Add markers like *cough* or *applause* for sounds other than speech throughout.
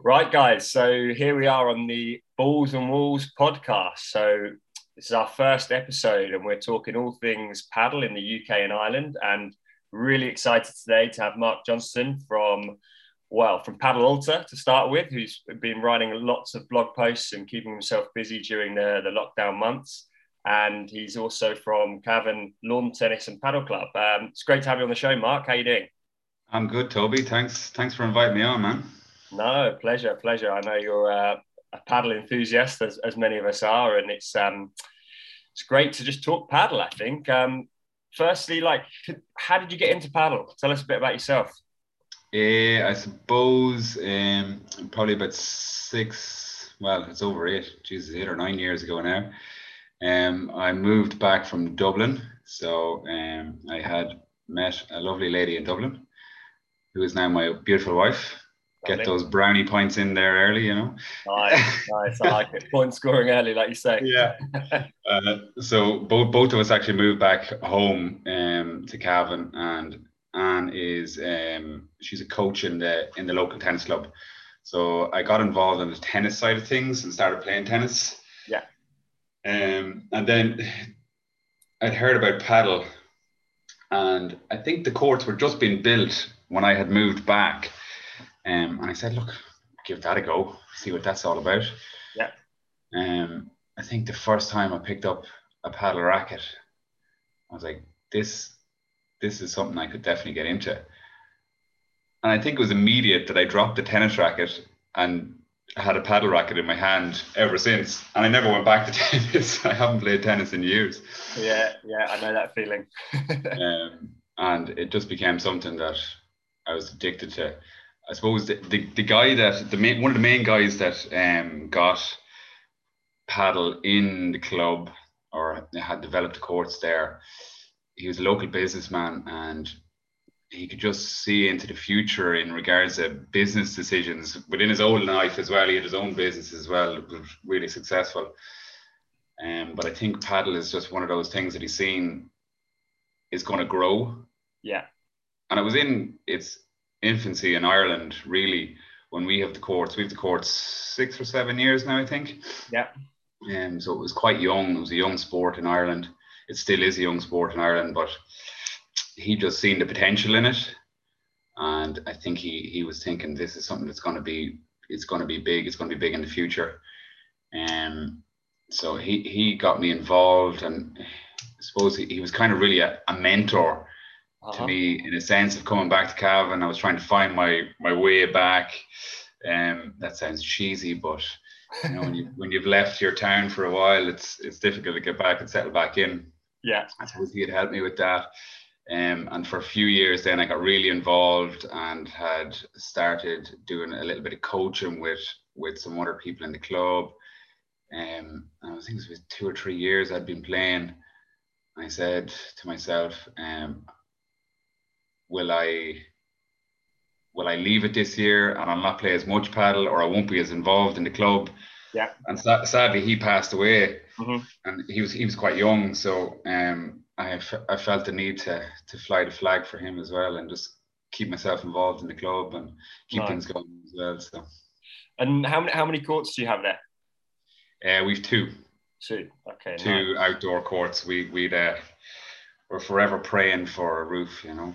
Right, guys. So here we are on the Balls and Walls podcast. So this is our first episode, and we're talking all things paddle in the UK and Ireland. And really excited today to have Mark Johnston from, well, from Padel Ultra to start with, who's been writing lots of blog posts and keeping himself busy during the, the lockdown months. And he's also from Cavan Lawn Tennis and Paddle Club. Um, it's great to have you on the show, Mark. How you doing? I'm good, Toby. Thanks. Thanks for inviting me on, man. No, pleasure, pleasure. I know you're uh, a paddle enthusiast, as, as many of us are, and it's um, it's great to just talk paddle. I think. Um, firstly, like, how did you get into paddle? Tell us a bit about yourself. Yeah, I suppose um, probably about six. Well, it's over eight. Jesus, eight or nine years ago now. Um, I moved back from Dublin, so um, I had met a lovely lady in Dublin, who is now my beautiful wife get those brownie points in there early, you know. Nice, nice. I like it. *laughs* Point scoring early, like you say. Yeah. *laughs* Uh, so both both of us actually moved back home um, to Cavan, and Anne is um, she's a coach in the in the local tennis club. So I got involved in the tennis side of things and started playing tennis. Yeah. Um, and then I'd heard about paddle, and I think the courts were just being built when I had moved back um, and I said, look, give that a go, see what that's all about. Yeah. Um, I think the first time I picked up a paddle racket, I was like, this, this is something I could definitely get into. And I think it was immediate that I dropped the tennis racket and I had a paddle racket in my hand ever since. And I never went back to *laughs* tennis. I haven't played tennis in years. Yeah, yeah, I know that feeling. *laughs* um, and it just became something that I was addicted to. I suppose the, the, the guy that the main one of the main guys that um got paddle in the club or had developed courts there, he was a local businessman and he could just see into the future in regards to business decisions within his own life as well. He had his own business as well, was really successful. Um, but I think paddle is just one of those things that he's seen is going to grow. Yeah. And it was in its infancy in Ireland, really, when we have the courts. We have the courts six or seven years now, I think. Yeah. Um, so it was quite young. It was a young sport in Ireland. It still is a young sport in Ireland, but he just seen the potential in it. And I think he he was thinking this is something that's gonna be it's gonna be big, it's gonna be big in the future. Um so he he got me involved and I suppose he, he was kind of really a, a mentor uh-huh. to me in a sense of coming back to Cavan. I was trying to find my my way back. Um, that sounds cheesy, but you know when you *laughs* when you've left your town for a while, it's it's difficult to get back and settle back in. Yeah, I suppose he had helped me with that. Um, and for a few years, then I got really involved and had started doing a little bit of coaching with with some other people in the club. Um, and I think it was two or three years I'd been playing. I said to myself, um, will I will I leave it this year and I'll not play as much paddle or I won't be as involved in the club? Yeah. And sadly, he passed away, mm-hmm. and he was he was quite young, so um, I f- I felt the need to to fly the flag for him as well and just keep myself involved in the club and keep nice. things going as well. So. And how many how many courts do you have there? Uh, we've two. Two. Okay. Two nice. outdoor courts. We we'd uh, we're forever praying for a roof, you know.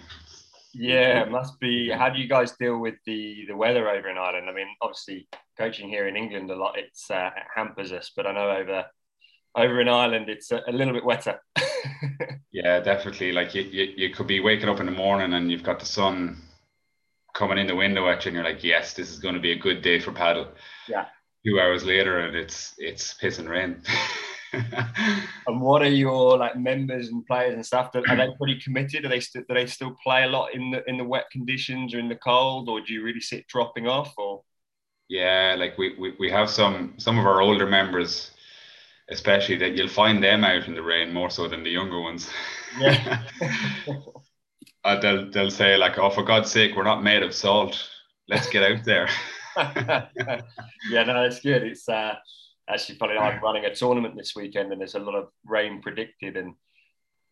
Yeah, it must be. How do you guys deal with the the weather over in Ireland? I mean, obviously, coaching here in England a lot, it's uh, it hampers us. But I know over over in Ireland, it's a, a little bit wetter. *laughs* yeah, definitely. Like you, you, you could be waking up in the morning and you've got the sun coming in the window at you, and you're like, yes, this is going to be a good day for paddle. Yeah. Two hours later, and it's it's pissing rain. *laughs* *laughs* and what are your like members and players and stuff? Are they pretty committed? Are they still do they still play a lot in the in the wet conditions or in the cold, or do you really sit dropping off? Or yeah, like we, we, we have some some of our older members, especially that you'll find them out in the rain more so than the younger ones. Yeah. *laughs* uh, they'll they'll say like, "Oh, for God's sake, we're not made of salt. Let's get out there." *laughs* yeah, no, it's good. It's uh, actually funny. I'm running a tournament this weekend, and there's a lot of rain predicted, and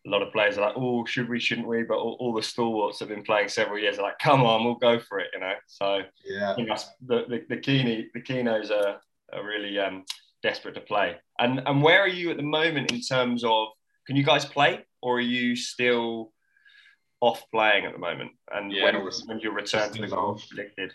a lot of players are like, oh, should we, shouldn't we? But all, all, the stalwarts have been playing several years are like, come on, we'll go for it, you know. So yeah, I think the the, the Keene, the Kenos are, are really um, desperate to play. And and where are you at the moment in terms of can you guys play or are you still off playing at the moment? And yeah, when, no, when you return to the golf predicted?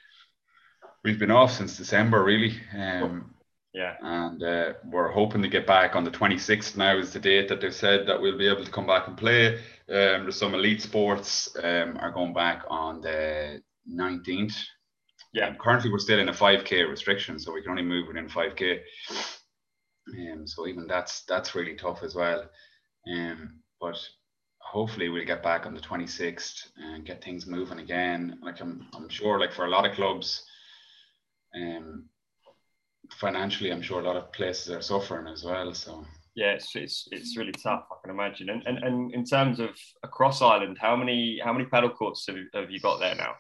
We've been off since December, really. Um, yeah. And uh, we're hoping to get back on the 26th now is the date that they've said that we'll be able to come back and play. Um, some elite sports um, are going back on the 19th. Yeah. currently, we're still in a 5K restriction, so we can only move within 5K. Um, so even that's that's really tough as well. Um, but hopefully we'll get back on the 26th and get things moving again. Like I'm, I'm sure, like for a lot of clubs, um, financially, I'm sure a lot of places are suffering as well. So yeah, it's it's, it's really tough. I can imagine. And, and and in terms of across Ireland, how many how many paddle courts have, have you got there now?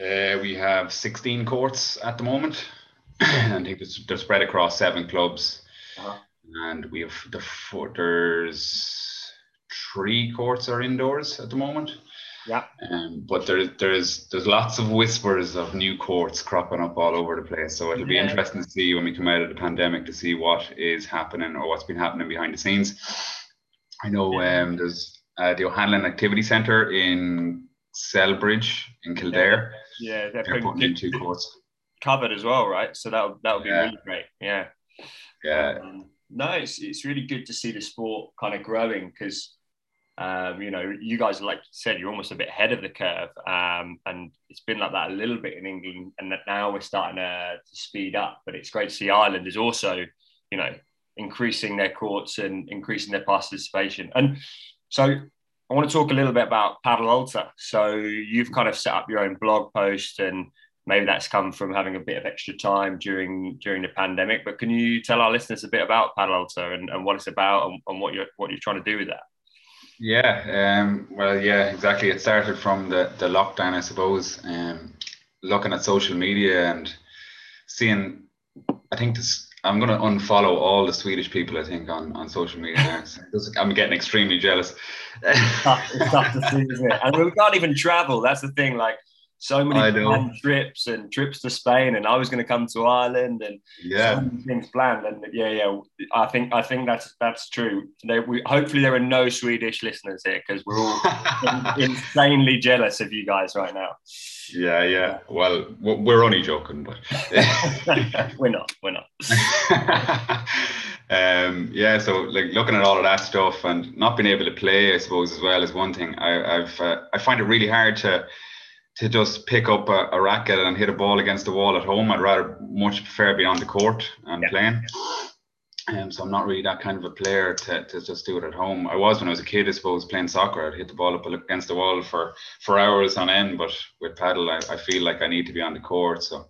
Uh, we have 16 courts at the moment. *clears throat* I think they're spread across seven clubs, uh-huh. and we have the there's three courts are indoors at the moment. Yeah. Um, but there's there's there's lots of whispers of new courts cropping up all over the place. So it'll be yeah. interesting to see when we come out of the pandemic to see what is happening or what's been happening behind the scenes. I know yeah. um, there's uh, the O'Hanlon Activity Centre in Celbridge in Kildare. Yeah, they're, they're putting in two courts. Covered as well, right? So that that would be yeah. really great. Yeah. Yeah. Um, no, it's, it's really good to see the sport kind of growing because um, you know, you guys, like you said, you're almost a bit ahead of the curve, um, and it's been like that a little bit in England, and that now we're starting to, to, speed up. But it's great to see Ireland is also, you know, increasing their courts and increasing their participation. And so, I want to talk a little bit about Padel Ultra. So you've kind of set up your own blog post, and maybe that's come from having a bit of extra time during during the pandemic. But can you tell our listeners a bit about Padel Ultra and, and what it's about and, and what you're what you're trying to do with that? Yeah, um, well, yeah, exactly. It started from the, the lockdown, I suppose. Um, looking at social media and seeing, I think this, I'm going to unfollow all the Swedish people, I think, on, on social media now. *laughs* I'm getting extremely jealous. it's tough, it's tough to see, isn't it? And we can't even travel. That's the thing. Like, so many planned trips and trips to Spain, and I was going to come to Ireland, and yeah, so things planned. And yeah, yeah, I think I think that's that's true. There, we, hopefully there are no Swedish listeners here because we're all *laughs* insanely jealous of you guys right now. Yeah, yeah. Well, we're only joking, but *laughs* we're not. We're not. *laughs* um, yeah, so like looking at all of that stuff and not being able to play, I suppose, as well is one thing. I, I've uh, I find it really hard to to just pick up a, a, racket and hit a ball against the wall at home. I'd rather much prefer be on the court and yeah. playing. Um, so I'm not really that kind of a player to, to just do it at home. I was when I was a kid, I suppose, playing soccer. I'd hit the ball up against the wall for, for hours on end. But with paddle, I, I feel like I need to be on the court. So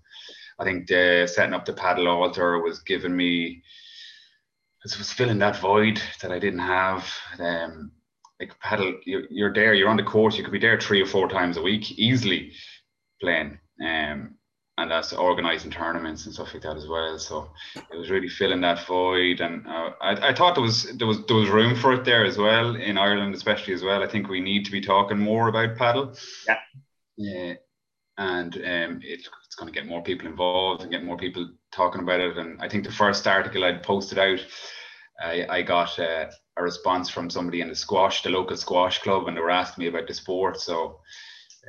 I think the, setting up the Padel Ultra was giving me, it was filling that void that I didn't have. Um, like paddle, you're, you're there, you're on the course, you could be there three or four times a week easily playing. Um, and that's organising tournaments and stuff like that as well. So it was really filling that void, and uh, I, I thought there was there was there was room for it there as well in Ireland, especially as well. I think we need to be talking more about paddle. Yeah. Yeah. And um, it's, it's going to get more people involved and get more people talking about it. And I think the first article I'd posted out, I, I got uh, a response from somebody in the squash, the local squash club, and they were asking me about the sport. So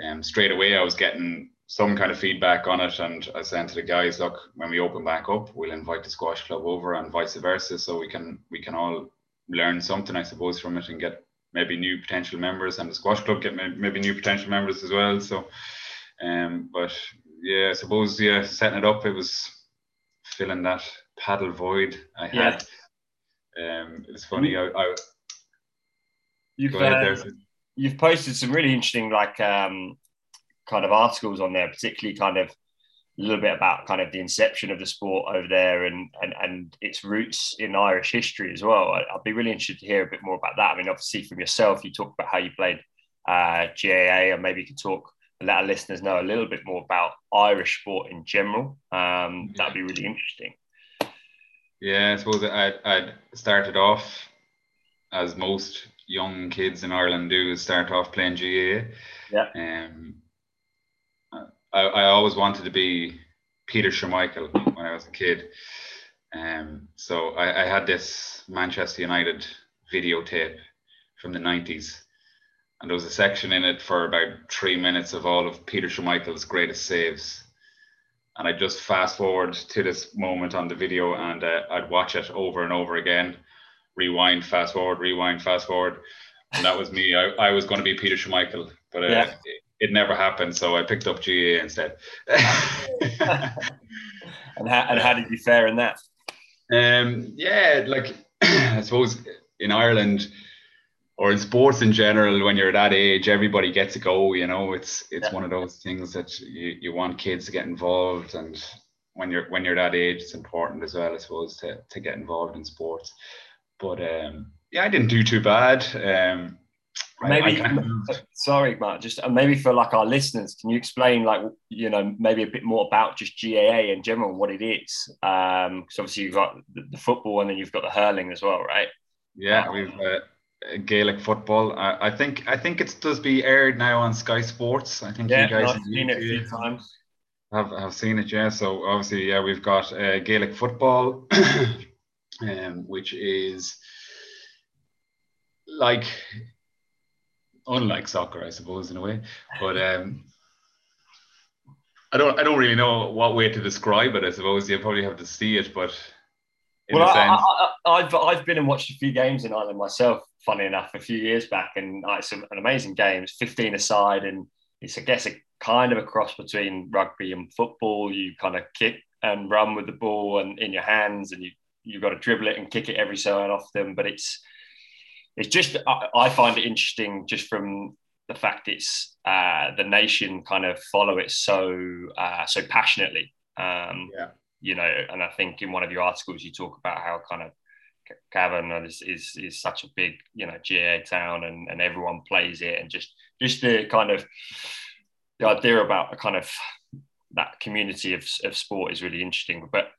um, straight away, I was getting some kind of feedback on it, and I said to the guys, "Look, when we open back up, we'll invite the squash club over, and vice versa, so we can we can all learn something, I suppose, from it, and get maybe new potential members, and the squash club get maybe new potential members as well. So, um, but yeah, I suppose yeah, setting it up, it was filling that paddle void I had. Yeah um, it's funny. I, I you've uh, you've posted some really interesting like um, kind of articles on there, particularly kind of a little bit about kind of the inception of the sport over there and and, and its roots in Irish history as well. I, would be really interested to hear a bit more about that. I mean, obviously from yourself, you talked about how you played uh, GAA, and maybe you could talk and let our listeners know a little bit more about Irish sport in general. Um, that'd be really interesting. Yeah, I suppose I I started off as most young kids in Ireland do is start off playing GAA. Yeah. Um, I, I always wanted to be Peter Schmeichel when I was a kid. Um, so I, I had this Manchester United videotape from the 90s. And there was a section in it for about three minutes of all of Peter Schmeichel's greatest saves. And I just fast forward to this moment on the video and uh, I'd watch it over and over again, rewind, fast forward, rewind, fast forward. And that was me. I, I was going to be Peter Schmeichel, but uh, yeah. it, it, never happened. So I picked up GAA instead. *laughs* and, how, and how did you fare in that? Um, yeah, like *clears throat* I suppose in Ireland or in sports in general, when you're that age, everybody gets a go. You know, it's it's yeah. one of those things that you, you want kids to get involved, and when you're when you're that age, it's important as well, I suppose, to to get involved in sports. But um, yeah, I didn't do too bad. Um, maybe I, I *laughs* sorry, Matt. Just uh, maybe for like our listeners, can you explain like you know maybe a bit more about just GAA in general, what it is? Um, because obviously you've got the, the, football and then you've got the hurling as well, right? Yeah, we've. Uh, Gaelic football. I, I, think I think it does be aired now on Sky Sports. I think yeah, you guys have seen it a few times. Have, have seen it, yeah. So obviously, yeah, we've got uh, Gaelic football, *coughs* um, which is like unlike soccer, I suppose, in a way. But um, I don't I don't really know what way to describe it. I suppose you probably have to see it, but well, I, have I've been and watched a few games in Ireland myself. Funny enough, a few years back, and uh, it's an amazing game. It's 15 aside, and it's I guess a kind of a cross between rugby and football. You kind of kick and run with the ball and in your hands, and you you've got to dribble it and kick it every so often. But it's it's just I, I find it interesting just from the fact it's uh, the nation kind of follow it so uh, so passionately. Um, yeah you know, and I think in one of your articles you talk about how kind of Cavan is, is, is such a big, you know, GAA town and, and everyone plays it and just just the kind of the idea about a kind of that community of, of sport is really interesting. But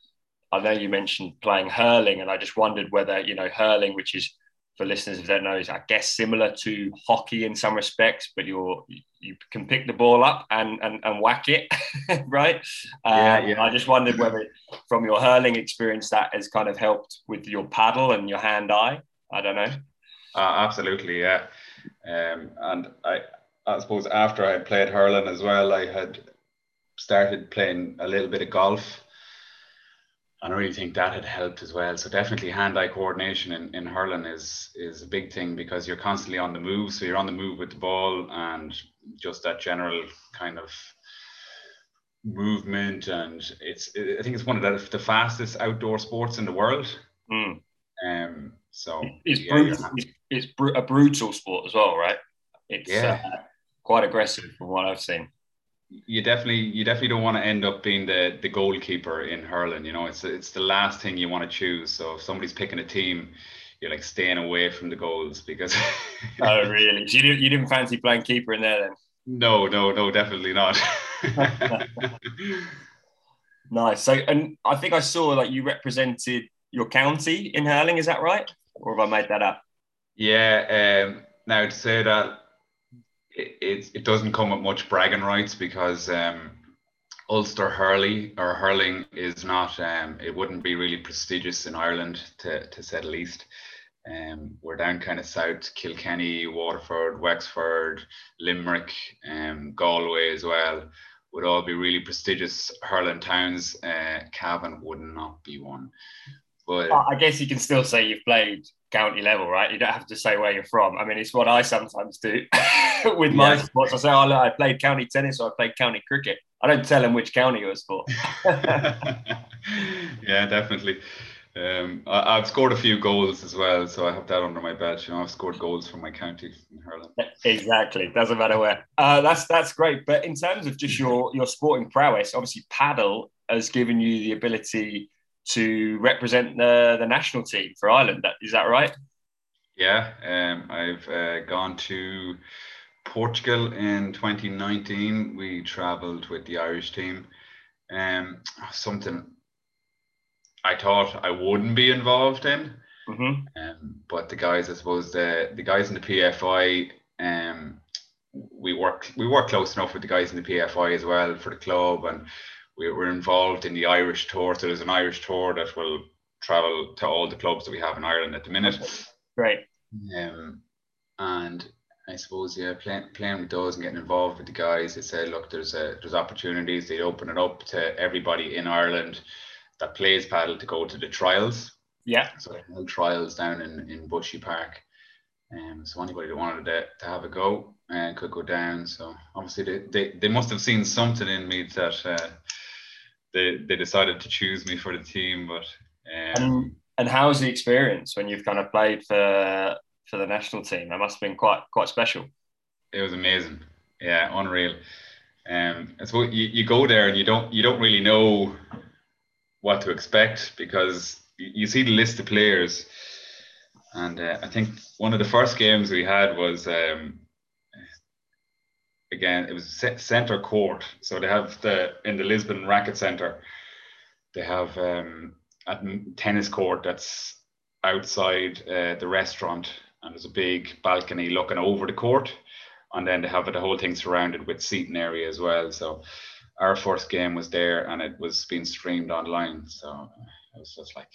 I know you mentioned playing hurling, and I just wondered whether you know hurling, which is for listeners who don't know, is I guess similar to hockey in some respects, but you're you can pick the ball up and and, and whack it, *laughs* right? Yeah, um, yeah. I just wondered whether, from your hurling experience, that has kind of helped with your paddle and your hand eye. I don't know. Uh, absolutely, yeah. Um, and I, I suppose after I had played hurling as well, I had started playing a little bit of golf and I really think that had helped as well. So definitely hand-eye coordination in, in hurling is is a big thing because you're constantly on the move. So you're on the move with the ball and just that general kind of movement and it's I think it's one of the, the fastest outdoor sports in the world. Mm. Um, so it's, yeah, brutal, it's, it's, a brutal sport as well, right? It's yeah. Uh, quite aggressive from what I've seen you definitely you definitely don't want to end up being the the goalkeeper in hurling. You know, it's it's the last thing you want to choose. So if somebody's picking a team, you're like staying away from the goals because. *laughs* oh really? So you didn't you didn't fancy playing keeper in there then? No, no, no, definitely not. *laughs* nice. So, and I think I saw like you represented your county in hurling. Is that right, or have I made that up? Yeah. Um, now to say that it, it doesn't come with much bragging rights because um, Ulster hurling or hurling is not um, it wouldn't be really prestigious in Ireland to, to say the least. Um, we're down kind of south, Kilkenny, Waterford, Wexford, Limerick, um, Galway as well would all be really prestigious hurling towns. Uh, Cavan would not be one. But I guess you can still say you've played county level, right? You don't have to say where you're from. I mean, it's what I sometimes do *laughs* with my yeah. sports. I say, oh, look, I played county tennis or I played county cricket. I don't tell them which county it was for. *laughs* *laughs* yeah, definitely. Um, I, have scored a few goals as well, so I have that under my belt. You know, I've scored goals for my county in hurling. Exactly, doesn't matter where. Uh, that's that's great. But in terms of just your your sporting prowess, obviously paddle has given you the ability to represent the, the national team for Ireland. Is that right? Yeah, um, I've uh, gone to Portugal in 2019. We travelled with the Irish team. Um, something I thought I wouldn't be involved in, Mm-hmm. Um, but the guys, I suppose the the guys in the PFI, um, we work we work close enough with the guys in the PFI as well for the club, and we were involved in the Irish tour. So there's an Irish tour that will travel to all the clubs that we have in Ireland at the minute. Right. Um, and I suppose yeah, playing playing with those and getting involved with the guys. They say, look, there's a, there's opportunities. They open it up to everybody in Ireland that plays paddle to go to the trials. Yeah. So they held trials down in, in Bushy Park. Um, so anybody that wanted to, to have a go uh, could go down. So obviously they, they, they must have seen something in me that uh, they, they decided to choose me for the team. But um, and, and how was the experience when you've kind of played for for the national team? That must have been quite quite special. It was amazing. Yeah, unreal. Um, so you, you go there and you don't you don't really know what to expect because you see the list of players, and uh, I think one of the first games we had was um, again it was center court. So they have the in the Lisbon Racket Center, they have um, a tennis court that's outside uh, the restaurant, and there's a big balcony looking over the court, and then they have the whole thing surrounded with seating area as well. So our first game was there, and it was being streamed online. So it was just like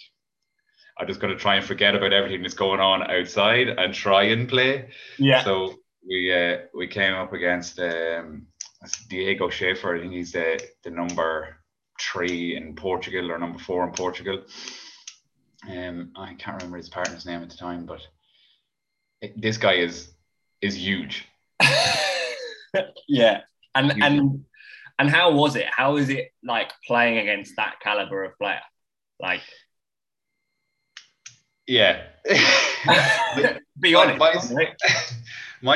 I'm just going to try and forget about everything that's going on outside and try and play. Yeah. So we uh, we came up against um, Diego Schaefer. I think he's the the number three in Portugal or number four in Portugal. Um, I can't remember his partner's name at the time, but it, this guy is is huge. *laughs* yeah, and huge. and and how was it? How is it like playing against that caliber of player? Like yeah. *laughs* *laughs* Be honest. My, my,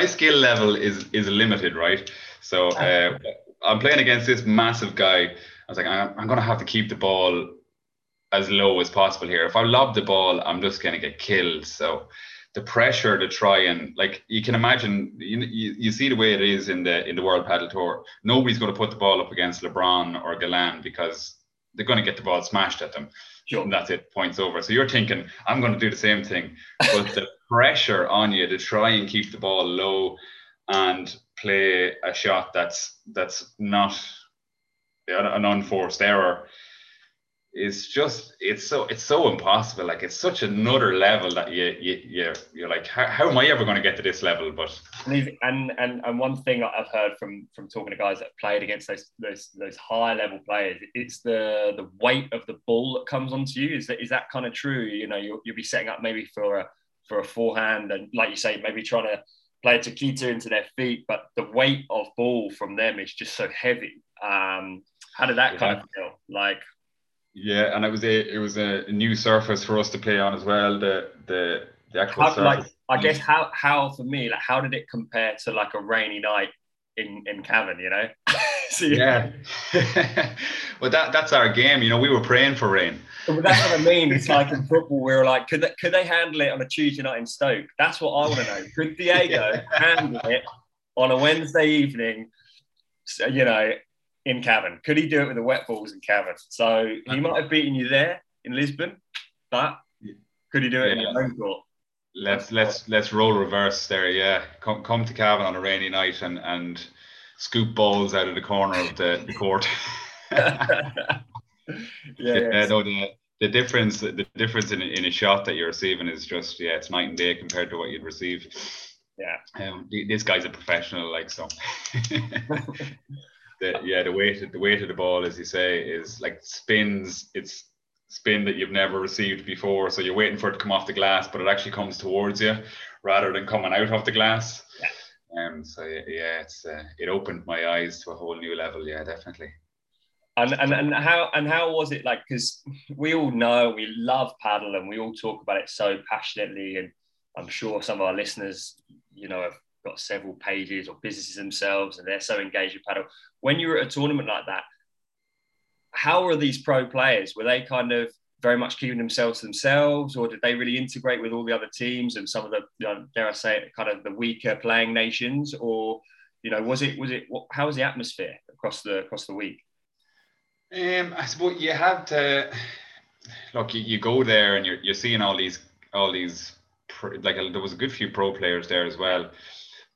skill level is is limited, right? So uh, I'm playing against this massive guy. I was like, I'm, I'm going to have to keep the ball as low as possible here. If I lob the ball, I'm just going to get killed. So the pressure to try and like you can imagine, you, you, you see the way it is in the in the World Padel Tour. Nobody's going to put the ball up against Lebrón or Galan because they're going to get the ball smashed at them. Sure. And that's it, points over. So you're thinking, I'm going to do the same thing. But the *laughs* pressure on you to try and keep the ball low and play a shot that's that's not an unforced error is just it's so it's so impossible. Like it's such another level that you you, you you're like how, how am i ever going to get to this level? But and and and one thing i've heard from from talking to guys that played against those those those high level players it's the the weight of the ball that comes onto you. Is that is that kind of true? You know you'll, you'll be setting up maybe for a for a forehand and like you say maybe trying to play a Chiquita into their feet but the weight of ball from them is just so heavy. Um how did that yeah. kind of feel? Like yeah, and it was a it was a new surface for us to play on as well. The the the actual how, surface. Like, I guess how how for me like how did it compare to like a rainy night in in Cavan? You know. *laughs* so, yeah. *laughs* well, that that's our game. You know, we were praying for rain. But that's what I mean. It's like in football, we were like, could they, could they handle it on a Tuesday night in Stoke? That's what I want to know. Could Diego *laughs* yeah. handle it on a Wednesday evening? You know, in Cavan. Could he do it with the wet balls in Cavan? So he might have beaten you there in Lisbon, but could he do it yeah. in your home court? Let's let's let's role reverse there. Yeah, come come to Cavan on a rainy night and and scoop balls out of the corner of the, the court. *laughs* yeah, yeah, no, the the difference the difference in, in a shot that you're receiving is just yeah, it's night and day compared to what you'd receive. Yeah, um, this guy's a professional, like so. *laughs* the yeah the weight the weight of the ball, as you say, is like spins. It's spin that you've never received before. So you're waiting for it to come off the glass, but it actually comes towards you rather than coming out of the glass. Yeah. Um. So yeah, it's uh, it opened my eyes to a whole new level. Yeah, definitely. And, and, and how and how was it like because we all know we love paddle and we all talk about it so passionately and i'm sure some of our listeners you know have got several pages or businesses themselves and they're so engaged with paddle. When you were at a tournament like that, how were these pro players? Were they kind of very much keeping themselves to themselves, or did they really integrate with all the other teams and some of the, you know, dare I say it, kind of the weaker playing nations? Or, you know, was it was it what, how was the atmosphere across the across the week? Um, I suppose you have to look. You, you go there and you're you're seeing all these all these like there was a good few pro players there as well.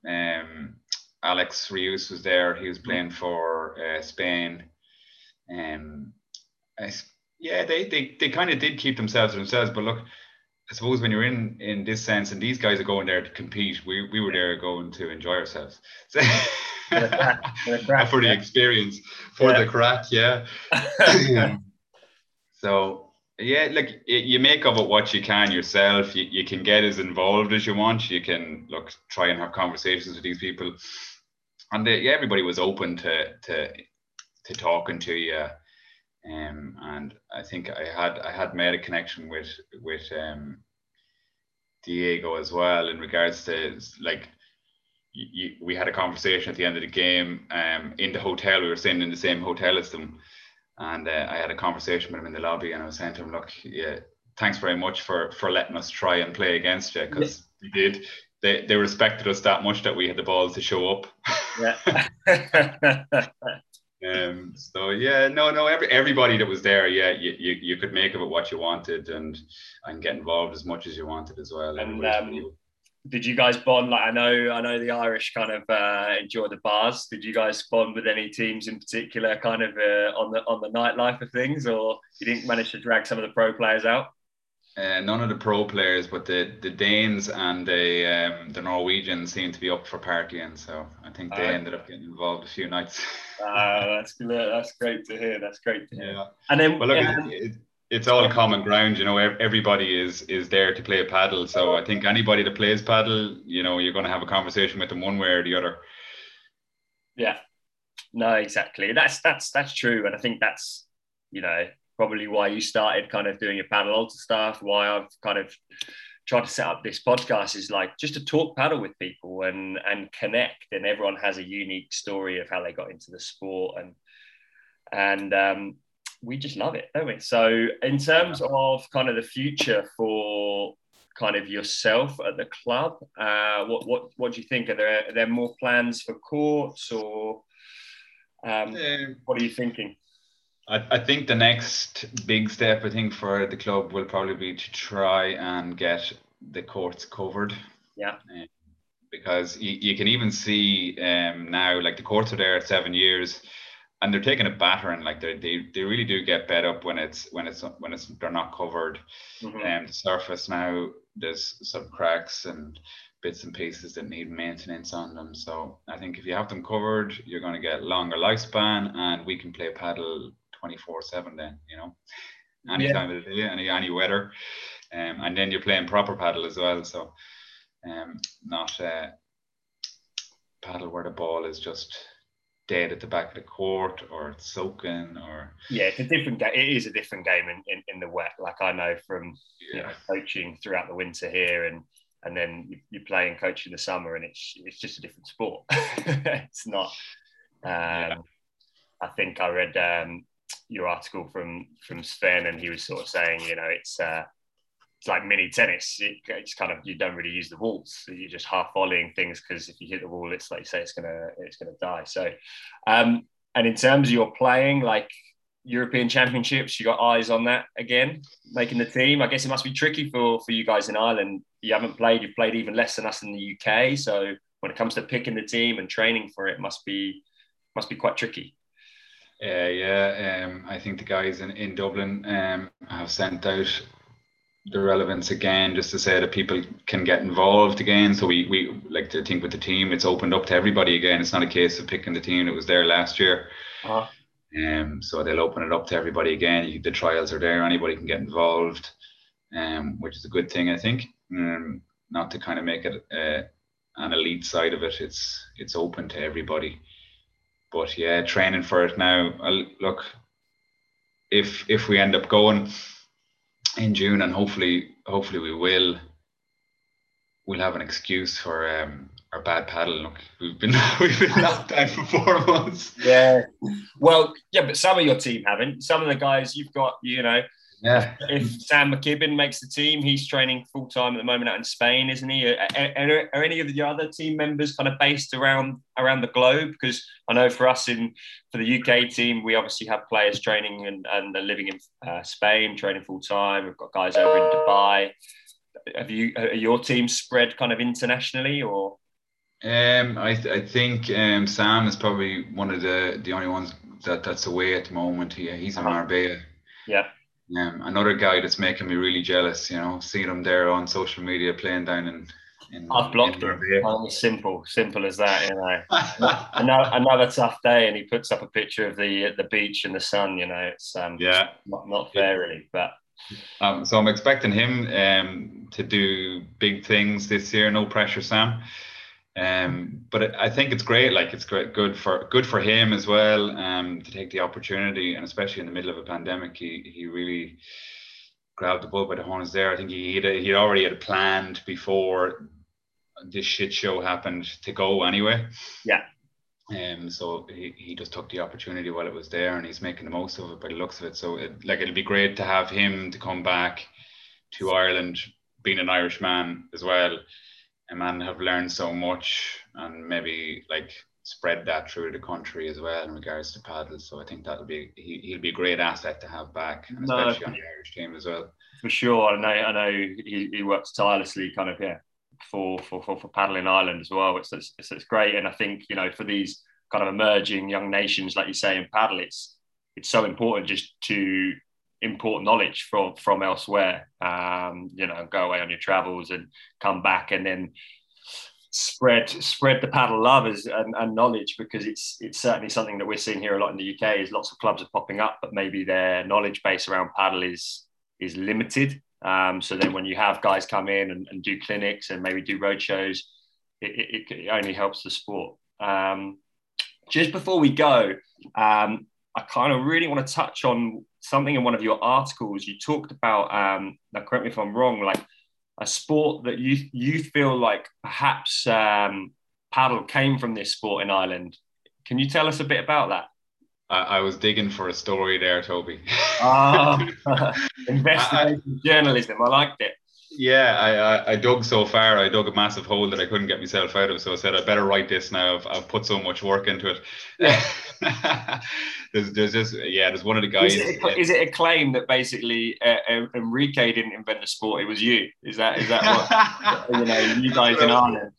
Um, Alex Ruiz was there. He was playing for uh, Spain. Um, I, yeah, they, they, they kind of did keep themselves to themselves. But look, I suppose when you're in in this sense, and these guys are going there to compete, we, we were there going to enjoy ourselves. So, *laughs* for, the crack, for the experience, for yeah. the crack, yeah. *laughs* so yeah, like you make of it what you can yourself. You, you can get as involved as you want. You can look try and have conversations with these people, and they, yeah, everybody was open to to to talking to you. Um, and I think I had I had made a connection with with um, Diego as well in regards to like you, we had a conversation at the end of the game um, in the hotel. We were staying in the same hotel as them, and uh, I had a conversation with him in the lobby, and I was saying to him, "Look, yeah, thanks very much for for letting us try and play against you because yeah. they did. They they respected us that much that we had the balls to show up." Yeah. *laughs* *laughs* Um, so yeah, no, no, every, everybody that was there, yeah, you, you, you could make of it what you wanted and and get involved as much as you wanted as well. And um, did you guys bond? Like I know, I know the Irish kind of uh, enjoy the bars. Did you guys bond with any teams in particular, kind of uh, on the on the nightlife of things, or you didn't manage to drag some of the pro players out? Uh, none of the pro players, but the, the Danes and the um, the Norwegians seem to be up for partying. So I think they uh, ended up getting involved a few nights. uh, that's that's great to hear. That's great to hear. Yeah. And then, well, look, um, it, it, it's all common ground. You know, everybody is is there to play a paddle. So I think anybody that plays paddle, you know, you're going to have a conversation with them one way or the other. Yeah. No, exactly. That's that's that's true, and I think that's you know probably why you started kind of doing your Padel Ultra stuff, why I've kind of tried to set up this podcast is like just to talk paddle with people and and connect and everyone has a unique story of how they got into the sport and and um, we just love it don't we so in terms of kind of the future for kind of yourself at the club uh, what what what do you think are there are there more plans for courts or um, what are you thinking I, I think the next big step, I think, for the club will probably be to try and get the courts covered. Yeah. Um, because you, you can even see um, now, like the courts are there at seven years, and they're taking a battering. Like they they they really do get bed up when it's when it's when it's they're not covered. And mm-hmm. um, the surface now there's some cracks and bits and pieces that need maintenance on them. So I think if you have them covered, you're going to get longer lifespan, and we can play paddle 24 7 then, you know, any yeah. time of the day, any, any weather. Um, and then you're playing proper paddle as well. So um, not uh, paddle where the ball is just dead at the back of the court or it's soaking or yeah it's a different game it is a different game in, in, in the wet like i know from yeah. you know coaching throughout the winter here and and then you, you play and coach in the summer and it's it's just a different sport *laughs* it's not um, yeah. i think i read um, your article from from Sven, and he was sort of saying, you know, it's uh, it's like mini tennis. It, it's kind of you don't really use the walls. You're just half volleying things because if you hit the wall, it's like you say it's gonna it's gonna die. So, um, and in terms of your playing, like European Championships, you got eyes on that again, making the team. I guess it must be tricky for for you guys in Ireland. You haven't played. You've played even less than us in the UK. So when it comes to picking the team and training for it, must be must be quite tricky. Uh, yeah, um, I think the guys in, in Dublin um, have sent out the relevance again just to say that people can get involved again. So we, we like to think with the team, it's opened up to everybody again. It's not a case of picking the team that was there last year. Uh-huh. Um, so they'll open it up to everybody again. You, the trials are there, anybody can get involved, um, which is a good thing, I think. Um, not to kind of make it uh, an elite side of it. It's it's open to everybody but yeah, training for it now. I'll, look, if if we end up going in June, and hopefully hopefully we will, we'll have an excuse for um, our bad paddle. Look, we've been *laughs* we've been *laughs* locked down for four months. Yeah, well, yeah, but some of your team haven't. Some of the guys you've got, you know, yeah. If Sam McKibben makes the team, he's training full time at the moment out in Spain, isn't he? Are, are, are, any of the other team members kind of based around around the globe? Because I know for us in for the UK team, we obviously have players training and, and living in uh, Spain, training full time. We've got guys over in Dubai. have you are your team spread kind of internationally or? Um, I th- I think um, Sam is probably one of the the only ones that that's away at the moment. He, he's in uh-huh. Marbella. Yeah. Um, another guy that's making me really jealous, you know, seeing him there on social media playing down in. in I've blocked him. Oh, simple, simple as that. You know, *laughs* another, another tough day, and he puts up a picture of the the beach and the sun. You know, it's um, yeah, not, not fair really, but. Um, so I'm expecting him um, to do big things this year. No pressure, Sam. Um, but I think it's great. Like it's great, good for good for him as well. Um, to take the opportunity, and especially in the middle of a pandemic, he he really grabbed the bull by the horns there. I think he had he already had planned before this shit show happened to go anyway. Yeah. Um, so he, he just took the opportunity while it was there, and he's making the most of it by the looks of it. So it, like it'll be great to have him to come back to Ireland, being an Irish man as well and have learned so much and maybe like spread that through the country as well in regards to paddle. So I think that'll be he, he'll be a great asset to have back, and especially no, on the Irish team as well. For sure, I know I know he, he works tirelessly, kind of yeah, for for for, for paddling Ireland as well. It's, it's it's great, and I think you know for these kind of emerging young nations, like you say in paddle, it's it's so important just to import knowledge from from elsewhere. Um, you know, go away on your travels and come back, and then spread spread the paddle love as, and, and, knowledge because it's it's certainly something that we're seeing here a lot in the UK. Is lots of clubs are popping up, but maybe their knowledge base around paddle is is limited. Um, so then when you have guys come in and, and do clinics and maybe do road shows, it, it, it only helps the sport. Um, just before we go, um, I kind of really want to touch on something in one of your articles. You talked about, um, now correct me if I'm wrong, like a sport that you you feel like perhaps um, paddle came from this sport in Ireland. Can you tell us a bit about that? I, I was digging for a story there, Toby. Ah, *laughs* *laughs* investigation journalism. I liked it. Yeah, I, I, I dug so far. I dug a massive hole that I couldn't get myself out of. So I said I better write this now. I've, I've put so much work into it. Yeah. *laughs* there's, there's just yeah. There's one of the guys. Is it, a, is it a claim that basically uh, Enrique didn't invent the sport? It was you. Is that is that what *laughs* you know? You guys in Ireland.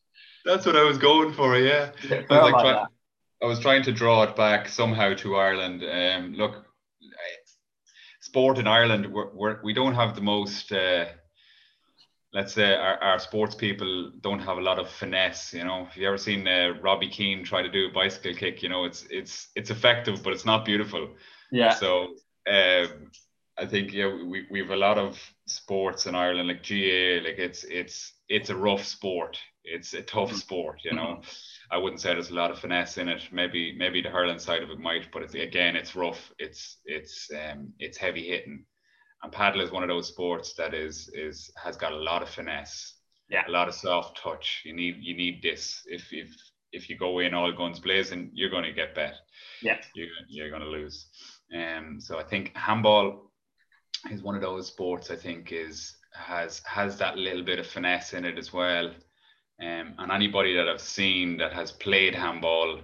That's what I was going for. Yeah. I was, like, try, I was trying to draw it back somehow to Ireland. Um, look, sport in Ireland, we're, we're, we do not have the most. Uh, let's say our, our sports people don't have a lot of finesse. You know, if you ever seen uh, Robbie Keane try to do a bicycle kick, you know, it's it's it's effective, but it's not beautiful. Yeah. So um, I think yeah, we we have a lot of sports in Ireland, like GAA, like it's it's it's a rough sport. It's a tough mm-hmm. sport, you know. Mm-hmm. I wouldn't say there's a lot of finesse in it. Maybe maybe the hurling side of it might, but it's, again, it's rough. It's it's um it's heavy hitting and paddle is one of those sports that is is has got a lot of finesse. Yeah. A lot of soft touch. You need you need this. If if if you go in all guns blazing you're going to get bet. Yeah. You're, you're going to lose. Um so i think handball is one of those sports i think is has has that little bit of finesse in it as well. Um, and anybody that i've seen that has played handball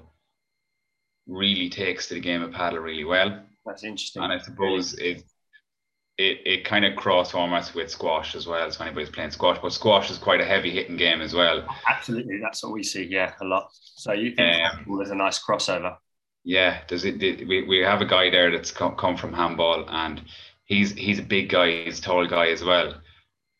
really takes to the game of paddle really well. That's interesting. And i suppose it it, it kind of cross formats with squash as well. So anybody's playing squash, but squash is quite a heavy hitting game as well. Absolutely, that's what we see. Yeah, a lot. So you think um, there's a nice crossover? Yeah, does it. We, we have a guy there that's come, come from handball, and he's he's a big guy, he's a tall guy as well,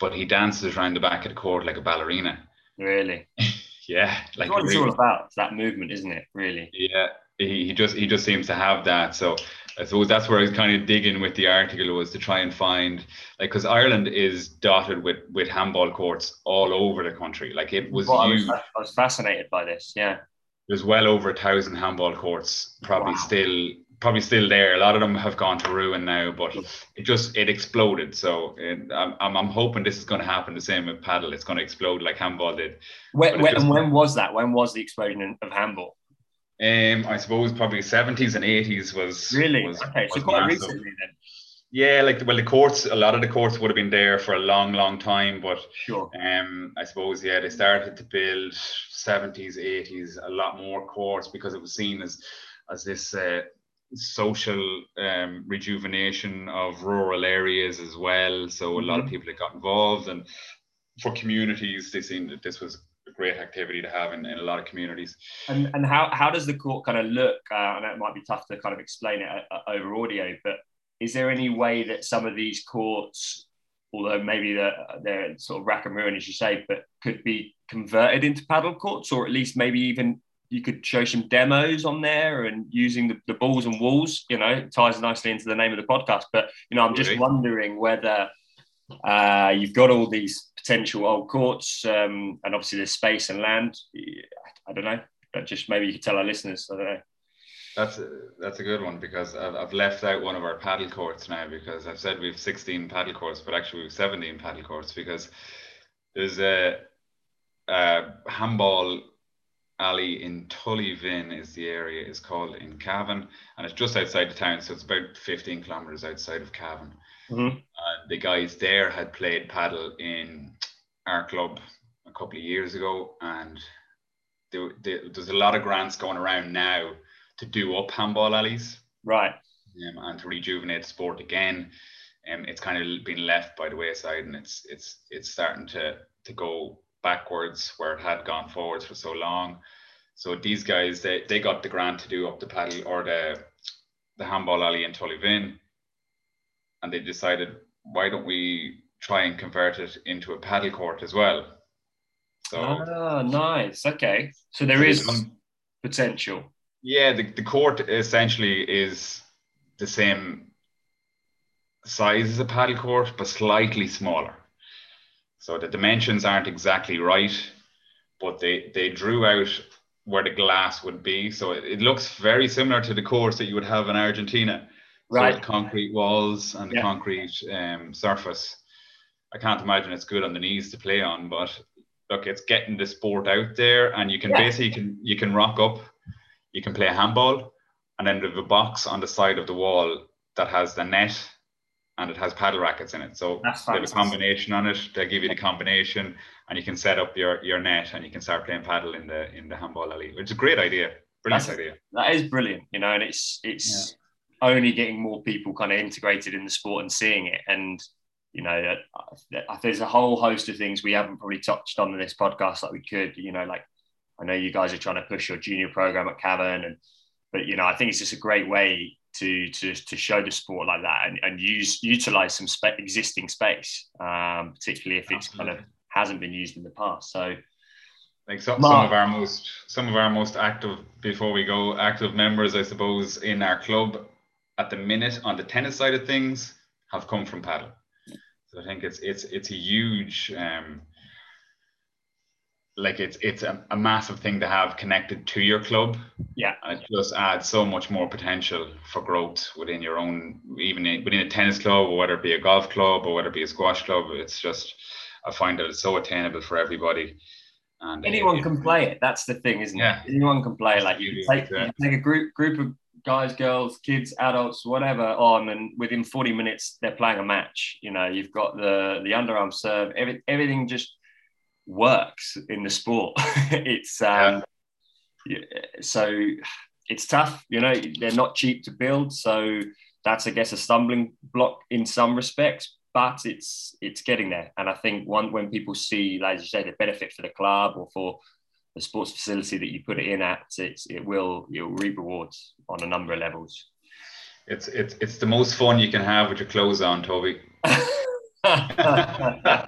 but he dances around the back of the court like a ballerina. Really? *laughs* yeah, like what it's all about. That movement, isn't it? Really? Yeah, he, he just he just seems to have that. So I suppose that's where I was kind of digging with the article was to try and find like because Ireland is dotted with with handball courts all over the country. Like it was well, I, was I was fascinated by this. Yeah, there's well over a thousand handball courts probably wow. still probably still there. A lot of them have gone to ruin now, but hmm. it just it exploded. So it, I'm, I'm hoping this is going to happen the same with paddle. It's going to explode like handball did. When, when, just, when was that? When was the explosion of handball? Um, I suppose probably seventies and eighties was really was, okay. So quite massive. recently then. Yeah, like well, the courts, a lot of the courts would have been there for a long, long time, but sure. Um, I suppose yeah, they started to build seventies, eighties, a lot more courts because it was seen as as this uh, social um, rejuvenation of rural areas as well. So a lot of mm-hmm. people that got involved, and for communities, they seen that this was great activity to have in, in a lot of communities. And and how how does the court kind of look? Uh, and it might be tough to kind of explain it uh, over audio, but is there any way that some of these courts, although maybe they're, they're sort of rack and ruin, as you say, but could be converted into paddle courts, or at least maybe even you could show some demos on there and using the, the balls and walls, you know, ties nicely into the name of the podcast. But, you know, I'm just really? wondering whether uh, you've got all these potential old courts um, and obviously there's space and land. I don't know, but just maybe you could tell our listeners, I don't know. That's a, that's a good one because I've, I've left out one of our padel courts now because I've said we've 16 padel courts, but actually we've 17 padel courts because there's a, a handball alley in Tullyvin is the area is called in Cavan and it's just outside the town so it's about 15 kilometers outside of Cavan mm-hmm. and the guys there had played padel in our club a couple of years ago and there, there, there's a lot of grants going around now to do up handball alleys right um, and to rejuvenate the sport again um, it's kind of been left by the wayside and it's it's it's starting to to go backwards where it had gone forwards for so long. So these guys, they, they got the grant to do up the padel or the the handball alley in Tullyvin, and they decided why don't we try and convert it into a padel court as well. So ah, nice. Okay, so there is potential. Yeah, the, the court essentially is the same size as a padel court, but slightly smaller. So the dimensions aren't exactly right, but they, they drew out where the glass would be. So it, it looks very similar to the course that you would have in Argentina. Right. So concrete walls and yeah. concrete um, surface. I can't imagine it's good on the knees to play on, but look, it's getting the sport out there, and you can yeah. basically can you can rock up, you can play handball, and then there's a box on the side of the wall that has the net and it has padel rackets in it. So they have a combination on it. They give you the combination, and you can set up your your net, and you can start playing padel in the in the handball alley, which is a great idea. Brilliant That's, idea. That is brilliant, you know, and it's it's yeah. only getting more people kind of integrated in the sport and seeing it, and you know, there's a whole host of things we haven't probably touched on in this podcast that we could, you know, like I know you guys are trying to push your junior program at Cavan, and but you know, I think it's just a great way to to to show the sport like that and, and use utilize some spe- existing space, um, particularly if it's kind of hasn't been used in the past. So, like so, some of our most some of our most active before we go active members, I suppose, in our club at the minute on the tennis side of things have come from padel. So I think it's it's it's a huge um, like it's it's a, a, massive thing to have connected to your club. Yeah, and it just adds so much more potential for growth within your own, even within a tennis club, or whether it be a golf club or whether it be a squash club. It's just I find that it's so attainable for everybody. And anyone it, can play it. That's the thing, isn't yeah. it? Anyone can play. Like you take, you take a group group of guys, girls, kids, adults, whatever on, and within 40 minutes they're playing a match. You know, you've got the the underarm serve, every, everything just works in the sport. *laughs* it's um, yeah. so it's tough. You know, they're not cheap to build, so that's I guess a stumbling block in some respects. But it's it's getting there, and I think one when people see, like you say, the benefit for the club or for the sports facility that you put it in at, it's, it will you'll reap rewards on a number of levels. It's it's it's the most fun you can have with your clothes on, Toby. *laughs* *laughs* oh,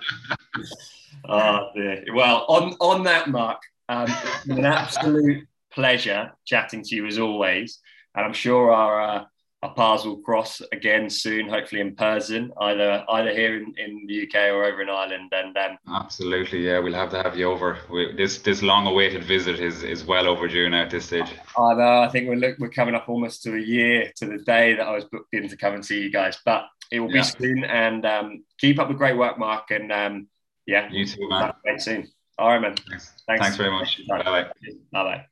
dear. Well, on, on that, Mark, um, it's been an absolute pleasure chatting to you as always. And I'm sure our, uh, our paths will cross again soon, hopefully in person, either either here in, in the UK or over in Ireland. And um, absolutely, yeah, we'll have to have you over. We, this this long awaited visit is is well overdue now at this stage. I know. I think we're look, we're coming up almost to a year to the day that I was booked in to come and see you guys, but it will yeah. be soon. And um, keep up the great work, Mark. And um, yeah, you too, man. Soon. All right, man. Thanks. Thanks, Thanks very much. Bye bye. Bye bye.